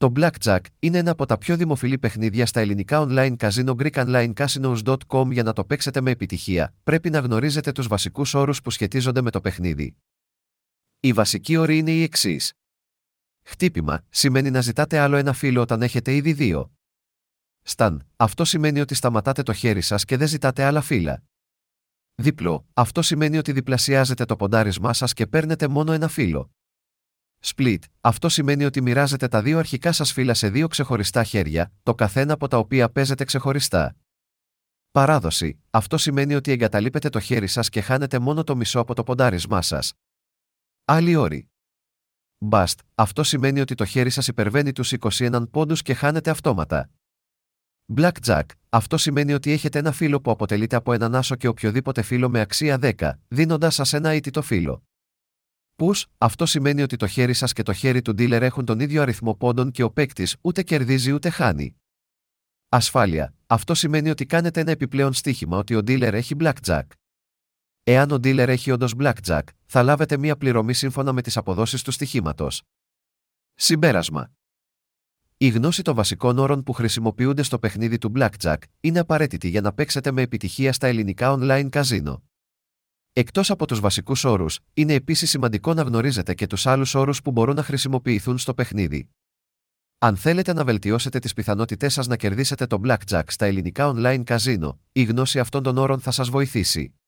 Το Blackjack είναι ένα από τα πιο δημοφιλή παιχνίδια στα ελληνικά online casino greekonlinecasinos.com για να το παίξετε με επιτυχία. Πρέπει να γνωρίζετε τους βασικούς όρους που σχετίζονται με το παιχνίδι. Η βασική όρη είναι η εξής. Χτύπημα σημαίνει να ζητάτε άλλο ένα φύλλο όταν έχετε ήδη δύο. Σταν, αυτό σημαίνει ότι σταματάτε το χέρι σας και δεν ζητάτε άλλα φύλλα. Διπλό, αυτό σημαίνει ότι διπλασιάζετε το ποντάρισμά σας και παίρνετε μόνο ένα φύλλο. Split, αυτό σημαίνει ότι μοιράζετε τα δύο αρχικά σας φύλλα σε δύο ξεχωριστά χέρια, το καθένα από τα οποία παίζετε ξεχωριστά. Παράδοση, αυτό σημαίνει ότι εγκαταλείπετε το χέρι σας και χάνετε μόνο το μισό από το ποντάρισμά σας. Άλλη όρη. Bust, αυτό σημαίνει ότι το χέρι σας υπερβαίνει τους 21 πόντους και χάνετε αυτόματα. Blackjack, αυτό σημαίνει ότι έχετε ένα φύλλο που αποτελείται από έναν άσο και οποιοδήποτε φύλλο με αξία 10, δίνοντα σας ένα αίτητο φύλλο. Push, αυτό σημαίνει ότι το χέρι σας και το χέρι του dealer έχουν τον ίδιο αριθμό πόντων και ο παίκτης ούτε κερδίζει ούτε χάνει. Ασφάλεια, αυτό σημαίνει ότι κάνετε ένα επιπλέον στοίχημα ότι ο dealer έχει blackjack. Εάν ο dealer έχει όντως blackjack, θα λάβετε μία πληρωμή σύμφωνα με τις αποδόσεις του στοιχήματος. Συμπέρασμα. Η γνώση των βασικών όρων που χρησιμοποιούνται στο παιχνίδι του Blackjack είναι απαραίτητη για να παίξετε με επιτυχία στα ελληνικά online καζίνο. Εκτός από τους βασικούς όρους, είναι επίσης σημαντικό να γνωρίζετε και τους άλλους όρους που μπορούν να χρησιμοποιηθούν στο παιχνίδι. Αν θέλετε να βελτιώσετε τις πιθανότητές σας να κερδίσετε το Blackjack στα ελληνικά online καζίνο, η γνώση αυτών των όρων θα σας βοηθήσει.